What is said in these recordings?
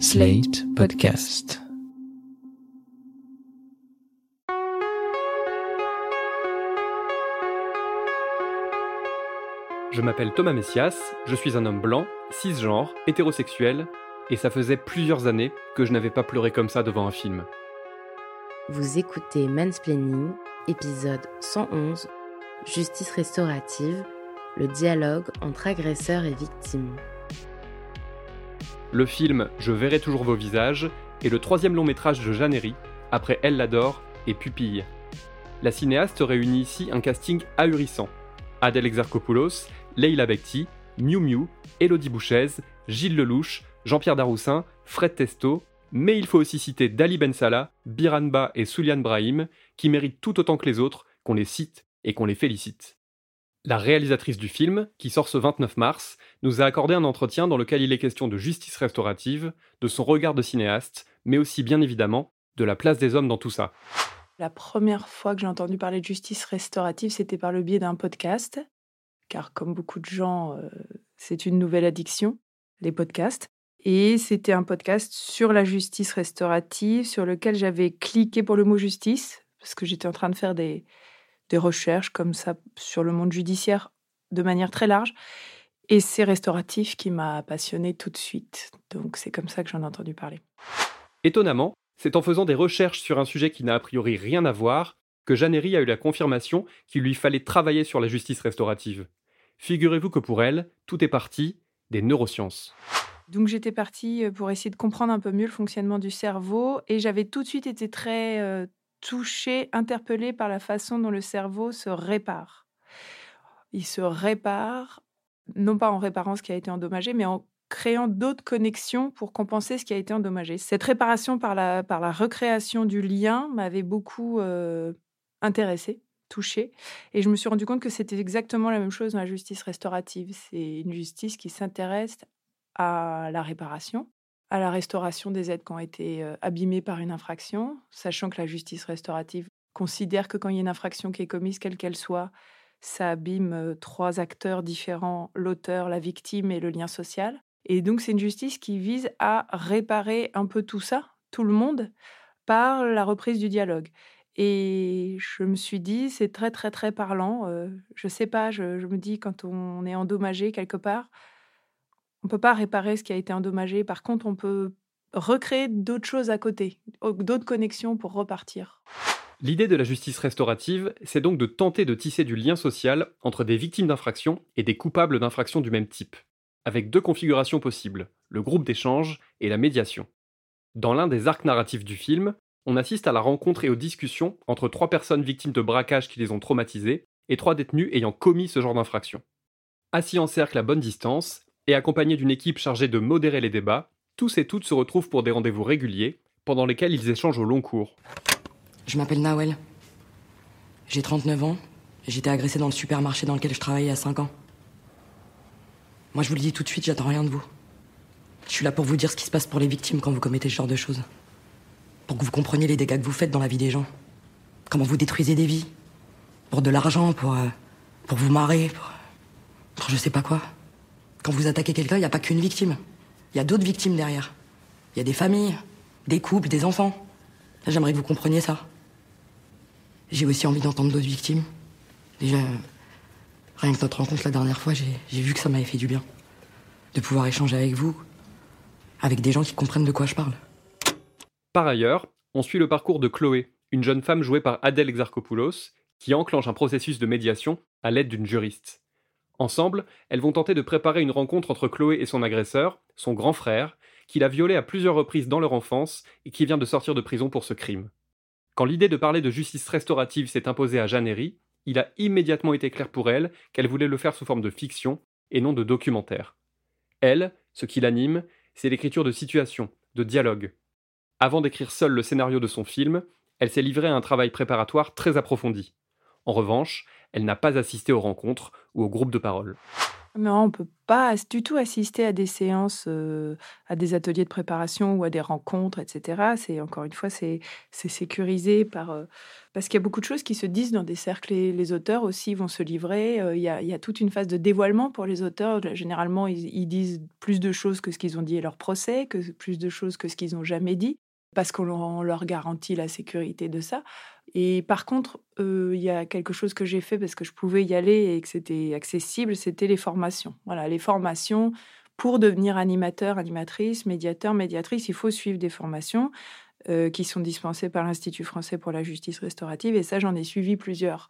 Slate Podcast. Je m'appelle Thomas Messias, je suis un homme blanc, cisgenre, hétérosexuel, et ça faisait plusieurs années que je n'avais pas pleuré comme ça devant un film. Vous écoutez Mansplaining, épisode 111, Justice restaurative, le dialogue entre agresseur et victime. Le film Je verrai toujours vos visages est le troisième long métrage de Jeannery, après Elle l'adore et Pupille. La cinéaste réunit ici un casting ahurissant. Adèle Exarchopoulos, Leila Bekti, Miu Miu, Elodie Bouchez, Gilles Lelouch, Jean-Pierre Daroussin, Fred Testo, mais il faut aussi citer Dali Ben Salah, Biranba et Souliane Brahim, qui méritent tout autant que les autres qu'on les cite et qu'on les félicite. La réalisatrice du film, qui sort ce 29 mars, nous a accordé un entretien dans lequel il est question de justice restaurative, de son regard de cinéaste, mais aussi bien évidemment de la place des hommes dans tout ça. La première fois que j'ai entendu parler de justice restaurative, c'était par le biais d'un podcast, car comme beaucoup de gens, euh, c'est une nouvelle addiction, les podcasts. Et c'était un podcast sur la justice restaurative, sur lequel j'avais cliqué pour le mot justice, parce que j'étais en train de faire des, des recherches comme ça sur le monde judiciaire de manière très large. Et c'est restauratif qui m'a passionné tout de suite. Donc c'est comme ça que j'en ai entendu parler. Étonnamment, c'est en faisant des recherches sur un sujet qui n'a a priori rien à voir que Jeannery a eu la confirmation qu'il lui fallait travailler sur la justice restaurative. Figurez-vous que pour elle, tout est parti des neurosciences. Donc j'étais partie euh, pour essayer de comprendre un peu mieux le fonctionnement du cerveau et j'avais tout de suite été très euh, touchée, interpellée par la façon dont le cerveau se répare. Il se répare, non pas en réparant ce qui a été endommagé, mais en créant d'autres connexions pour compenser ce qui a été endommagé. Cette réparation par la, par la recréation du lien m'avait beaucoup euh, intéressée, touchée. Et je me suis rendu compte que c'était exactement la même chose dans la justice restaurative. C'est une justice qui s'intéresse à la réparation, à la restauration des aides qui ont été euh, abîmées par une infraction, sachant que la justice restaurative considère que quand il y a une infraction qui est commise, quelle qu'elle soit, ça abîme euh, trois acteurs différents, l'auteur, la victime et le lien social. Et donc c'est une justice qui vise à réparer un peu tout ça, tout le monde, par la reprise du dialogue. Et je me suis dit, c'est très très très parlant. Euh, je sais pas, je, je me dis quand on est endommagé quelque part, on peut pas réparer ce qui a été endommagé. Par contre, on peut recréer d'autres choses à côté, d'autres connexions pour repartir. L'idée de la justice restaurative, c'est donc de tenter de tisser du lien social entre des victimes d'infractions et des coupables d'infractions du même type, avec deux configurations possibles, le groupe d'échange et la médiation. Dans l'un des arcs narratifs du film, on assiste à la rencontre et aux discussions entre trois personnes victimes de braquages qui les ont traumatisées et trois détenus ayant commis ce genre d'infraction. Assis en cercle à bonne distance, et accompagné d'une équipe chargée de modérer les débats, tous et toutes se retrouvent pour des rendez-vous réguliers, pendant lesquels ils échangent au long cours. Je m'appelle Nawel. J'ai 39 ans. J'étais agressé dans le supermarché dans lequel je travaillais a 5 ans. Moi, je vous le dis tout de suite, j'attends rien de vous. Je suis là pour vous dire ce qui se passe pour les victimes quand vous commettez ce genre de choses. Pour que vous compreniez les dégâts que vous faites dans la vie des gens. Comment vous détruisez des vies. Pour de l'argent, pour. Euh, pour vous marrer, pour. pour je sais pas quoi. Quand vous attaquez quelqu'un, il n'y a pas qu'une victime. Il y a d'autres victimes derrière. Il y a des familles, des couples, des enfants. J'aimerais que vous compreniez ça. J'ai aussi envie d'entendre d'autres victimes. Déjà, rien que notre rencontre la dernière fois, j'ai vu que ça m'avait fait du bien. De pouvoir échanger avec vous, avec des gens qui comprennent de quoi je parle. Par ailleurs, on suit le parcours de Chloé, une jeune femme jouée par Adèle Exarchopoulos, qui enclenche un processus de médiation à l'aide d'une juriste. Ensemble, elles vont tenter de préparer une rencontre entre Chloé et son agresseur, son grand frère, qui l'a violée à plusieurs reprises dans leur enfance et qui vient de sortir de prison pour ce crime. Quand l'idée de parler de justice restaurative s'est imposée à Jeannery, il a immédiatement été clair pour elle qu'elle voulait le faire sous forme de fiction et non de documentaire. Elle, ce qui l'anime, c'est l'écriture de situations, de dialogues. Avant d'écrire seule le scénario de son film, elle s'est livrée à un travail préparatoire très approfondi. En revanche, elle n'a pas assisté aux rencontres ou aux groupes de parole. Non, on peut pas du tout assister à des séances, euh, à des ateliers de préparation ou à des rencontres, etc. C'est encore une fois, c'est sécurisé par euh, parce qu'il y a beaucoup de choses qui se disent dans des cercles. Et les auteurs aussi vont se livrer. Euh, il y, a, toute une phase de dévoilement pour les auteurs. Généralement, ils, disent plus de choses que ce qu'ils ont dit à leur procès, que plus de choses que ce qu'ils n'ont jamais dit, parce qu'on leur garantit la sécurité de ça. Et par contre, il y a quelque chose que j'ai fait parce que je pouvais y aller et que c'était accessible, c'était les formations. Voilà, les formations pour devenir animateur, animatrice, médiateur, médiatrice, il faut suivre des formations qui sont dispensées par l'Institut français pour la justice restaurative. Et ça, j'en ai suivi plusieurs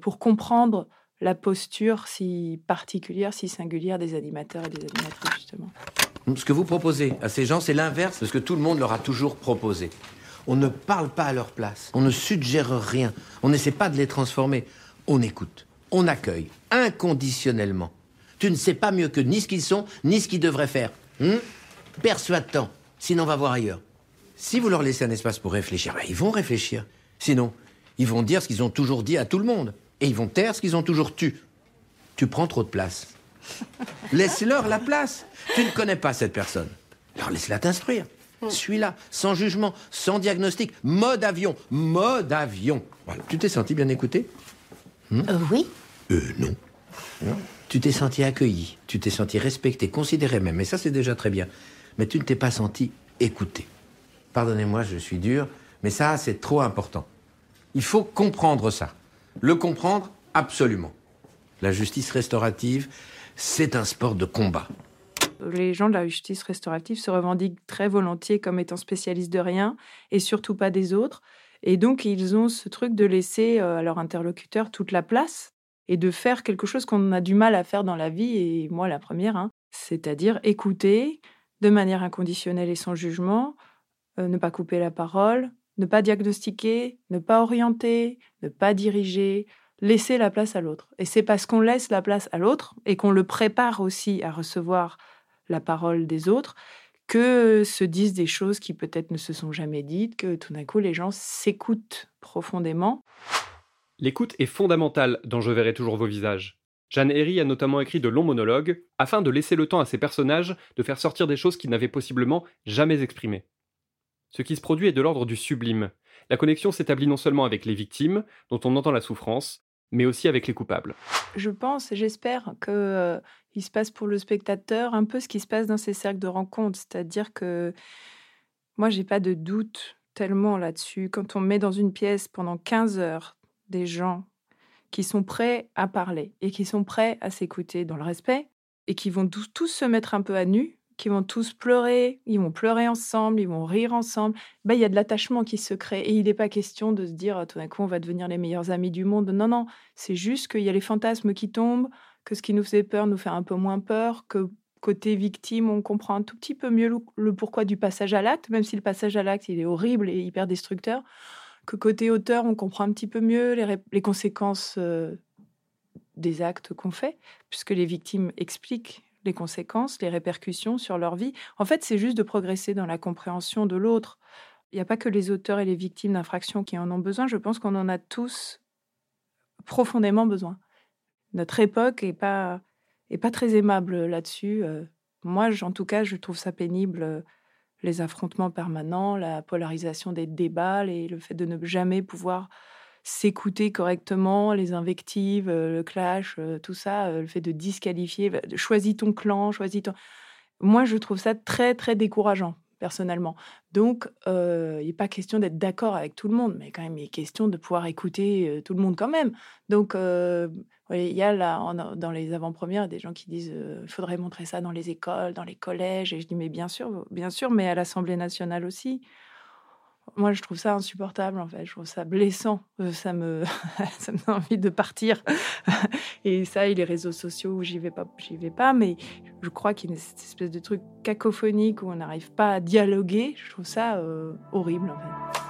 pour comprendre la posture si particulière, si singulière des animateurs et des animatrices, justement. Ce que vous proposez à ces gens, c'est l'inverse de ce que tout le monde leur a toujours proposé. On ne parle pas à leur place. On ne suggère rien. On n'essaie pas de les transformer. On écoute. On accueille inconditionnellement. Tu ne sais pas mieux que ni ce qu'ils sont, ni ce qu'ils devraient faire. Hmm Persuade-t'en. Sinon, on va voir ailleurs. Si vous leur laissez un espace pour réfléchir, ben, ils vont réfléchir. Sinon, ils vont dire ce qu'ils ont toujours dit à tout le monde. Et ils vont taire ce qu'ils ont toujours tu. Tu prends trop de place. Laisse-leur la place. Tu ne connais pas cette personne. Alors laisse-la t'instruire. Hmm. Suis-là, sans jugement, sans diagnostic, mode avion, mode avion. Voilà. Tu t'es senti bien écouté? Hmm? Euh, Oui. Euh, non. Tu t'es senti accueilli, tu t'es senti respecté, considéré même, et ça c'est déjà très bien. Mais tu ne t'es pas senti écouté. Pardonnez-moi, je suis dur, mais ça c'est trop important. Il faut comprendre ça. Le comprendre absolument. La justice restaurative, c'est un sport de combat les gens de la justice restaurative se revendiquent très volontiers comme étant spécialistes de rien et surtout pas des autres. Et donc, ils ont ce truc de laisser euh, à leur interlocuteur toute la place et de faire quelque chose qu'on a du mal à faire dans la vie, et moi la première, hein. c'est-à-dire écouter de manière inconditionnelle et sans jugement, euh, ne pas couper la parole, ne pas diagnostiquer, ne pas orienter, ne pas diriger, laisser la place à l'autre. Et c'est parce qu'on laisse la place à l'autre et qu'on le prépare aussi à recevoir la parole des autres, que se disent des choses qui peut-être ne se sont jamais dites, que tout d'un coup les gens s'écoutent profondément. L'écoute est fondamentale dans Je verrai toujours vos visages. Jeanne Herry a notamment écrit de longs monologues afin de laisser le temps à ses personnages de faire sortir des choses qu'ils n'avaient possiblement jamais exprimées. Ce qui se produit est de l'ordre du sublime. La connexion s'établit non seulement avec les victimes, dont on entend la souffrance, mais aussi avec les coupables. Je pense et j'espère qu'il euh, se passe pour le spectateur un peu ce qui se passe dans ces cercles de rencontres, c'est-à-dire que moi, j'ai pas de doute tellement là-dessus. Quand on met dans une pièce pendant 15 heures des gens qui sont prêts à parler et qui sont prêts à s'écouter dans le respect et qui vont tous se mettre un peu à nu qui vont tous pleurer, ils vont pleurer ensemble, ils vont rire ensemble, ben, il y a de l'attachement qui se crée. Et il n'est pas question de se dire tout d'un coup on va devenir les meilleurs amis du monde. Non, non, c'est juste qu'il y a les fantasmes qui tombent, que ce qui nous fait peur nous fait un peu moins peur, que côté victime, on comprend un tout petit peu mieux le, pourquoi du passage à l'acte, même si le passage à l'acte il est horrible et hyper destructeur. Que côté auteur, on comprend un petit peu mieux les, conséquences euh, des actes qu'on fait, puisque les victimes expliquent les conséquences, les répercussions sur leur vie. En fait, c'est juste de progresser dans la compréhension de l'autre. Il n'y a pas que les auteurs et les victimes d'infractions qui en ont besoin. Je pense qu'on en a tous profondément besoin. Notre époque n'est pas, est pas très aimable là-dessus. Euh, moi, en tout cas, je trouve ça pénible, euh, les affrontements permanents, la polarisation des débats, et le fait de ne jamais pouvoir s'écouter correctement, les invectives, euh, le clash, euh, tout ça, euh, le fait de disqualifier, bah, choisis ton clan, choisis ton... Moi, je trouve ça très, très décourageant, personnellement. Donc, il n'est pas question d'être d'accord avec tout le monde, mais quand même, il est question de pouvoir écouter tout le monde quand même. Donc, il y a là, dans les avant-premières, des gens qui disent il faudrait montrer ça dans les écoles, dans les collèges. Et je dis mais bien sûr, bien sûr, mais à l'Assemblée nationale aussi. Moi, je trouve ça insupportable, en fait. Je trouve ça blessant. Euh, ça me, ça me donne envie de partir. Et ça, et les réseaux sociaux, j'y vais pas, j'y vais pas. Mais je crois qu'il y a cette espèce de truc cacophonique où on n'arrive pas à dialoguer. Je trouve ça euh, horrible, en fait.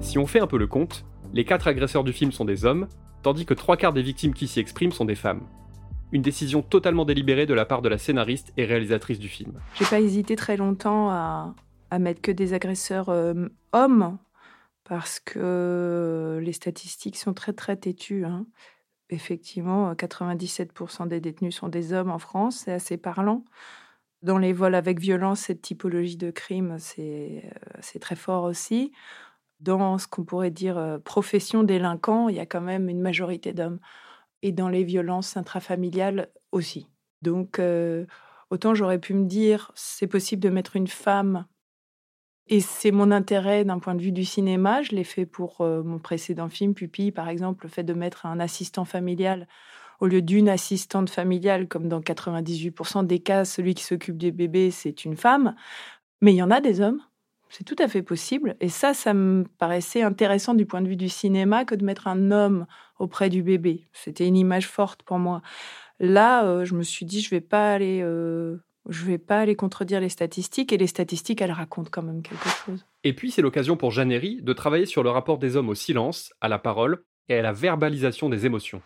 Si on fait un peu le compte, les quatre agresseurs du film sont des hommes, tandis que trois quarts des victimes qui s'y expriment sont des femmes une décision totalement délibérée de la part de la scénariste et réalisatrice du film. J'ai pas hésité très longtemps à, mettre que des agresseurs euh, hommes parce que les statistiques sont très très têtues. hein. Effectivement, 97% des détenus sont des hommes en France, c'est assez parlant. Dans les vols avec violence, cette typologie de crime, c'est euh, c'est très fort aussi. Dans ce qu'on pourrait dire euh, profession délinquant, il y a quand même une majorité d'hommes. Et dans les violences intrafamiliales aussi. Donc, euh, autant j'aurais pu me dire, c'est possible de mettre une femme et c'est mon intérêt d'un point de vue du cinéma. Je l'ai fait pour euh, mon précédent film, Pupille, par exemple, le fait de mettre un assistant familial au lieu d'une assistante familiale, comme dans 98% des cas, celui qui s'occupe des bébés, c'est une femme. Mais il y en a des hommes. C'est tout à fait possible. Et ça, ça me paraissait intéressant du point de vue du cinéma que de mettre un homme auprès du bébé. C'était une image forte pour moi. Là, euh, je me suis dit, je vais pas aller euh, je vais pas aller contredire les statistiques, et les statistiques, elles racontent quand même quelque chose. Et puis c'est l'occasion pour Jeannery de travailler sur le rapport des hommes au silence, à la parole et à la verbalisation des émotions.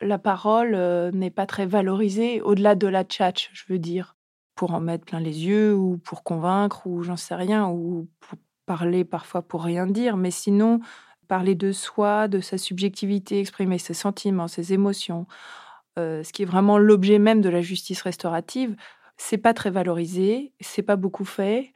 La parole euh, n'est pas très valorisée au-delà de la tchatch, je veux dire, pour en mettre plein les yeux, ou pour convaincre, ou j'en sais rien, ou pour parler parfois pour rien dire, mais sinon, parler de soi, de sa subjectivité, exprimer ses sentiments, ses émotions, euh, ce qui est vraiment l'objet même de la justice restaurative, c'est pas très valorisé, c'est pas beaucoup fait.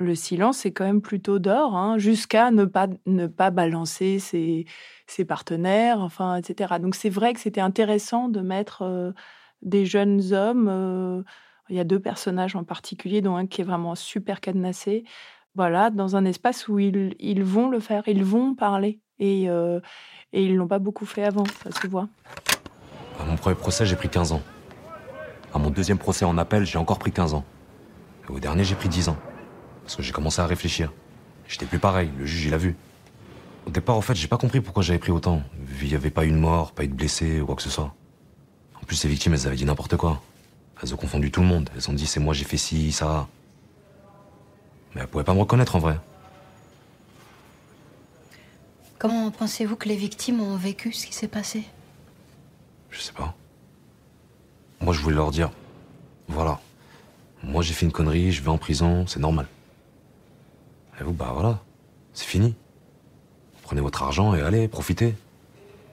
Le silence, c'est quand même plutôt d'or, hein, jusqu'à ne pas, ne pas balancer ses, ses partenaires, enfin, etc. Donc c'est vrai que c'était intéressant de mettre euh, des jeunes hommes. euh, il y a deux personnages en particulier, dont un qui est vraiment super cadenassé. Voilà, dans un espace où ils, vont le faire, ils vont parler. Et, euh, et ils l'ont pas beaucoup fait avant, ça se voit. À mon premier procès, j'ai pris 15 ans. À mon deuxième procès en appel, j'ai encore pris 15 ans. Et au dernier, j'ai pris 10 ans. Parce que j'ai commencé à réfléchir. J'étais plus pareil, le juge, il a vu. Au départ, en fait, j'ai pas compris pourquoi j'avais pris autant. Vu qu'il y avait pas eu de mort, pas eu de blessé ou quoi que ce soit. En plus, ces victimes, elles avaient dit n'importe quoi. Elles ont confondu tout le monde. Elles ont dit c'est moi, j'ai fait ci, ça. Mais elles pouvaient pas me reconnaître en vrai. Comment pensez-vous que les victimes ont vécu ce qui s'est passé? Je sais pas. Moi, je voulais leur dire voilà. Moi, j'ai fait une connerie, je vais en prison, c'est normal. Et vous, bah voilà. C'est fini. Prenez votre argent et allez, profitez.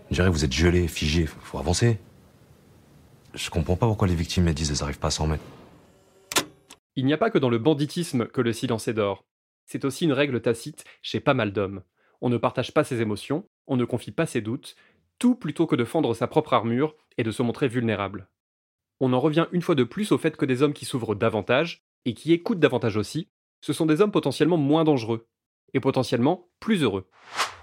Je dirais, vous êtes gelé, figé, faut faut avancer. Je comprends pas pourquoi les victimes elles disent elles arrivent pas à s'en remettre. Il n'y a pas que dans le banditisme que le silence est d'or. C'est aussi une règle tacite chez pas mal d'hommes. On ne partage pas ses émotions, on ne confie pas ses doutes, tout plutôt que de fendre sa propre armure et de se montrer vulnérable. On en revient une fois de plus au fait que des hommes qui s'ouvrent davantage, et qui écoutent davantage aussi, ce sont des hommes potentiellement moins dangereux, et potentiellement plus heureux.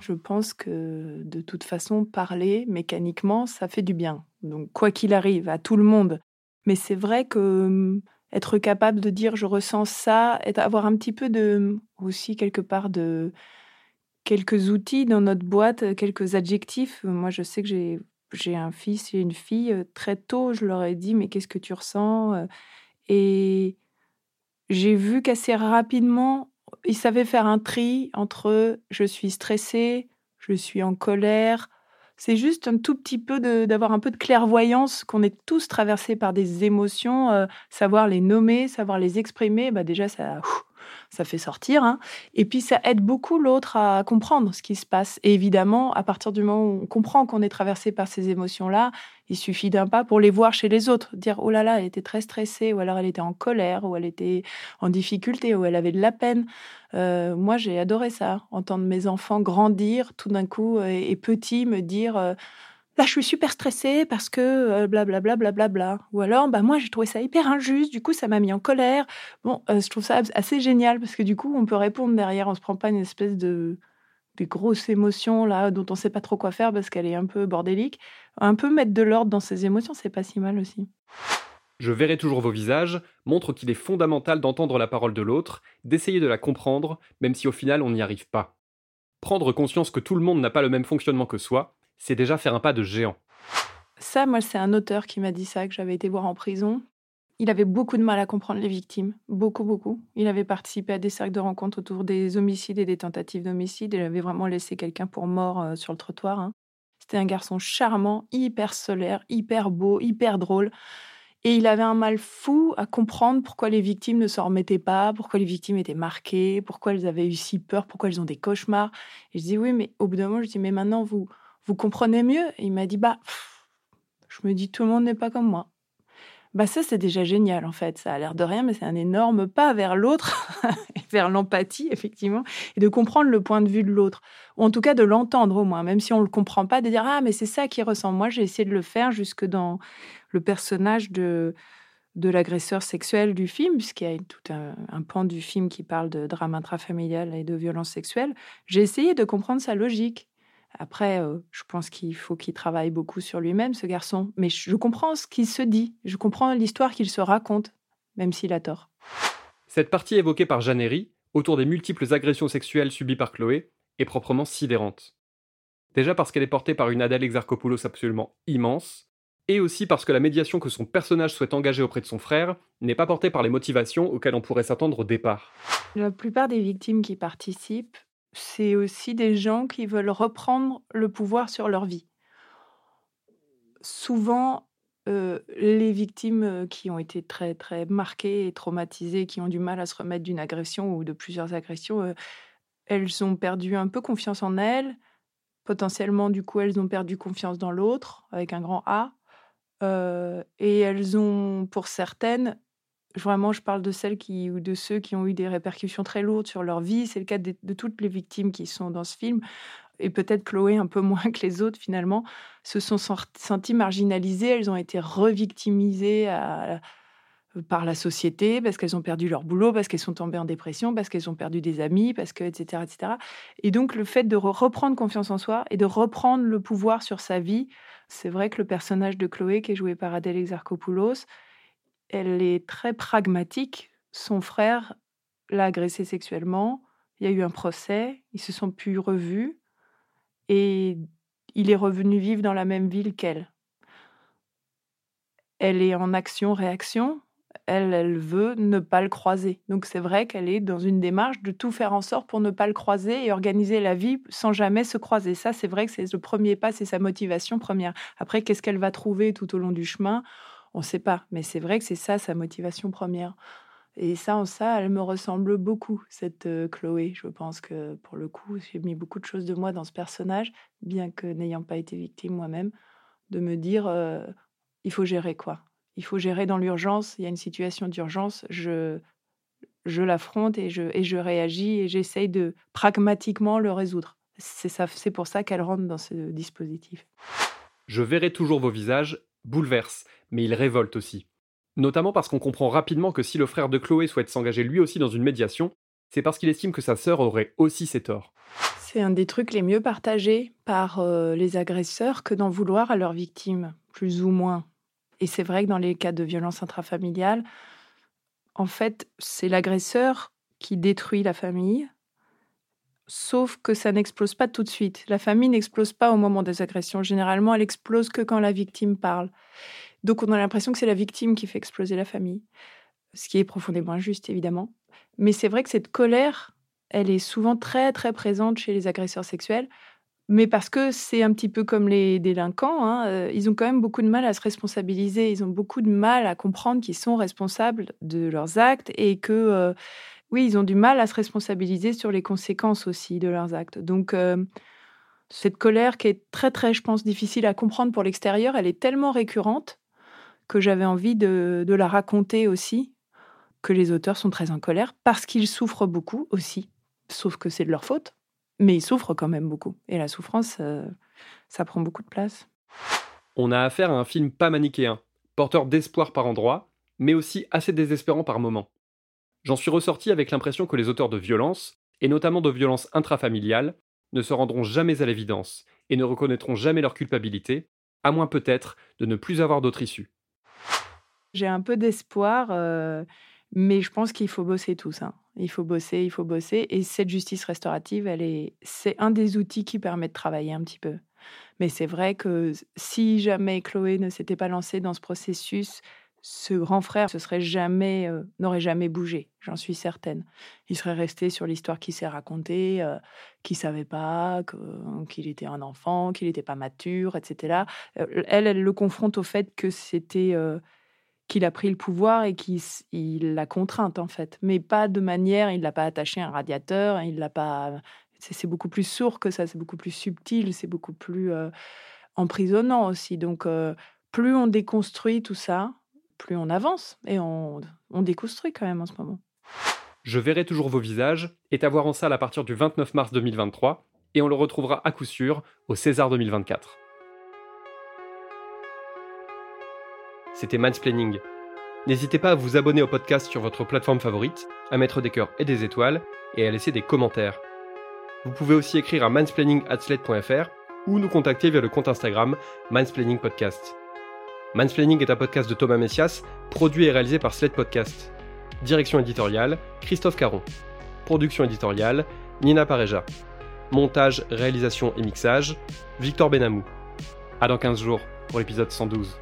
Je pense que de toute façon, parler mécaniquement, ça fait du bien. Donc, quoi qu'il arrive, à tout le monde. Mais c'est vrai que être capable de dire je ressens ça, et avoir un petit peu de, aussi quelque part de quelques outils dans notre boîte, quelques adjectifs. Moi, je sais que j'ai j'ai un fils et une fille. Très tôt, je leur ai dit mais qu'est-ce que tu ressens Et j'ai vu qu'assez rapidement, ils savaient faire un tri entre je suis stressée, je suis en colère. C'est juste un tout petit peu d'avoir un peu de clairvoyance, qu'on est tous traversés par des émotions, euh, savoir les nommer, savoir les exprimer, bah déjà ça, ça fait sortir. hein. Et puis ça aide beaucoup l'autre à comprendre ce qui se passe. Et évidemment, à partir du moment où on comprend qu'on est traversé par ces émotions-là, il suffit d'un pas pour les voir chez les autres. Dire oh là là, elle était très stressée, ou alors elle était en colère, ou elle était en difficulté, ou elle avait de la peine. Euh, moi, j'ai adoré ça, entendre mes enfants grandir tout d'un coup euh, et petits me dire euh, là, je suis super stressée parce que euh, blablabla, blablabla. Ou alors, bah moi, j'ai trouvé ça hyper injuste, du coup, ça m'a mis en colère. Bon, je trouve ça assez génial parce que du coup, on peut répondre derrière, on se prend pas une espèce de des grosses émotions là dont on sait pas trop quoi faire parce qu'elle est un peu bordélique. Un peu mettre de l'ordre dans ses émotions, c'est pas si mal aussi. Je verrai toujours vos visages montre qu'il est fondamental d'entendre la parole de l'autre, d'essayer de la comprendre, même si au final on n'y arrive pas. Prendre conscience que tout le monde n'a pas le même fonctionnement que soi, c'est déjà faire un pas de géant. Ça, moi, c'est un auteur qui m'a dit ça, que j'avais été voir en prison. Il avait beaucoup de mal à comprendre les victimes, beaucoup, beaucoup. Il avait participé à des cercles de rencontres autour des homicides et des tentatives d'homicide. Il avait vraiment laissé quelqu'un pour mort euh, sur le trottoir. hein. C'était un garçon charmant, hyper solaire, hyper beau, hyper drôle. Et il avait un mal fou à comprendre pourquoi les victimes ne s'en remettaient pas, pourquoi les victimes étaient marquées, pourquoi elles avaient eu si peur, pourquoi elles ont des cauchemars. Et je dis oui, mais au bout d'un moment, je dis mais maintenant vous vous comprenez mieux? Et il m'a dit bah je me dis tout le monde n'est pas comme moi. Bah ça c'est déjà génial en fait, ça a l'air de rien mais c'est un énorme pas vers l'autre, vers l'empathie effectivement et de comprendre le point de vue de l'autre ou en tout cas de l'entendre au moins même si on le comprend pas de dire ah mais c'est ça qui ressemble. Moi j'ai essayé de le faire jusque dans le personnage de de l'agresseur sexuel du film, puisqu'il y a tout un, un, pan du film qui parle de drame intrafamilial et de violence sexuelle, j'ai essayé de comprendre sa logique. Après, euh, je pense qu'il faut qu'il travaille beaucoup sur lui-même, ce garçon. Mais je comprends ce qu'il se dit. Je comprends l'histoire qu'il se raconte, même s'il a tort. Cette partie évoquée par Jeannery, autour des multiples agressions sexuelles subies par Chloé, est proprement sidérante. Déjà parce qu'elle est portée par une Adèle Exarchopoulos absolument immense, et aussi parce que la médiation que son personnage souhaite engager auprès de son frère n'est pas portée par les motivations auxquelles on pourrait s'attendre au départ. La plupart des victimes qui participent c'est aussi des gens qui veulent reprendre le pouvoir sur leur vie. Souvent, euh, les victimes euh, qui ont été très très marquées et traumatisées, qui ont du mal à se remettre d'une agression ou de plusieurs agressions, euh, elles ont perdu un peu confiance en elles. Potentiellement, du coup, elles ont perdu confiance dans l'autre, avec un grand A. et elles ont, pour certaines, Vraiment, je parle de celles qui ou de ceux qui ont eu des répercussions très lourdes sur leur vie. C'est le cas de, toutes les victimes qui sont dans ce film. Et peut-être Chloé un peu moins que les autres, finalement, se sont senties marginalisées. Elles ont été revictimisées par la société parce qu'elles ont perdu leur boulot, parce qu'elles sont tombées en dépression, parce qu'elles ont perdu des amis, parce que, etc., etc. Et donc, le fait de reprendre confiance en soi et de reprendre le pouvoir sur sa vie, c'est vrai que le personnage de Chloé, qui est joué par Adèle Exarchopoulos, elle est très pragmatique. Son frère l'a agressée sexuellement. Il y a eu un procès. Ils se sont plus revus. Et il est revenu vivre dans la même ville qu'elle. Elle est en action-réaction. Elle, elle veut ne pas le croiser. Donc c'est vrai qu'elle est dans une démarche de tout faire en sorte pour ne pas le croiser et organiser la vie sans jamais se croiser. Ça, c'est vrai que c'est le premier pas, c'est sa motivation première. Après, qu'est-ce qu'elle va trouver tout au long du chemin? On ne sait pas, mais c'est vrai que c'est ça sa motivation première. Et ça, en ça, elle me ressemble beaucoup, cette euh, Chloé. Je pense que pour le coup, j'ai mis beaucoup de choses de moi dans ce personnage, bien que n'ayant pas été victime moi-même, de me dire, euh, il faut gérer quoi Il faut gérer dans l'urgence, il y a une situation d'urgence, je, je l'affronte et je, et je réagis et j'essaye de pragmatiquement le résoudre. C'est, pour ça qu'elle rentre dans ce dispositif. Je verrai toujours vos visages bouleverse, mais il révolte aussi. Notamment parce qu'on comprend rapidement que si le frère de Chloé souhaite s'engager lui aussi dans une médiation, c'est parce qu'il estime que sa sœur aurait aussi ses torts. C'est un des trucs les mieux partagés par euh, les agresseurs que d'en vouloir à leurs victimes, plus ou moins. Et c'est vrai que dans les cas de violence intrafamiliale, en fait, c'est l'agresseur qui détruit la famille, sauf que ça n'explose pas tout de suite. La famille n'explose pas au moment des agressions. Généralement, elle explose que quand la victime parle. Donc on a l'impression que c'est la victime qui fait exploser la famille, ce qui est profondément injuste, évidemment. Mais c'est vrai que cette colère, elle est souvent très, très présente chez les agresseurs sexuels. Mais parce que c'est un petit peu comme les délinquants, hein, euh, ils ont quand même beaucoup de mal à se responsabiliser, ils ont beaucoup de mal à comprendre qu'ils sont responsables de leurs actes et que euh, oui, ils ont du mal à se responsabiliser sur les conséquences aussi de leurs actes. Donc, euh, cette colère qui est très, très, je pense, difficile à comprendre pour l'extérieur, elle est tellement récurrente que j'avais envie de, la raconter aussi, que les auteurs sont très en colère parce qu'ils souffrent beaucoup aussi, sauf que c'est de leur faute, mais ils souffrent quand même beaucoup. Et la souffrance, euh, ça prend beaucoup de place. On a affaire à un film pas manichéen, porteur d'espoir par endroits, mais aussi assez désespérant par moments. J'en suis ressorti avec l'impression que les auteurs de violences, et notamment de violences intrafamiliales, ne se rendront jamais à l'évidence et ne reconnaîtront jamais leur culpabilité, à moins peut-être de ne plus avoir d'autre issue. J'ai un peu d'espoir, euh, mais je pense qu'il faut bosser tout ça. Hein. Il faut bosser, il faut bosser. Et cette justice restaurative, elle est, c'est un des outils qui permet de travailler un petit peu. Mais c'est vrai que si jamais Chloé ne s'était pas lancée dans ce processus, ce grand frère ce serait jamais, euh, n'aurait jamais bougé, j'en suis certaine. Il serait resté sur l'histoire qui s'est racontée, euh, qu'il savait pas, qu'il était un enfant, qu'il n'était pas mature, etc. Euh, elle, elle le confronte au fait que c'était qu'il a pris le pouvoir et qu'il l'a contrainte en fait, mais pas de manière, il l'a pas attaché à un radiateur, il l'a pas. C'est beaucoup plus sourd que ça, c'est beaucoup plus subtil, c'est beaucoup plus euh, emprisonnant aussi. Donc euh, plus on déconstruit tout ça, plus on avance et on, on déconstruit quand même en ce moment. Je verrai toujours vos visages est à voir en salle à partir du 29 mars 2023 et on le retrouvera à coup sûr au César 2024. C'était Mansplaining. N'hésitez pas à vous abonner au podcast sur votre plateforme favorite, à mettre des cœurs et des étoiles et à laisser des commentaires. Vous pouvez aussi écrire à mansplaining.sled.fr ou nous contacter via le compte Instagram Mansplaining Podcast. Mansplaining est un podcast de Thomas Messias, produit et réalisé par Sled Podcast. Direction éditoriale, Christophe Caron. Production éditoriale, Nina Pareja. Montage, réalisation et mixage, Victor Benamou. À dans 15 jours pour l'épisode 112.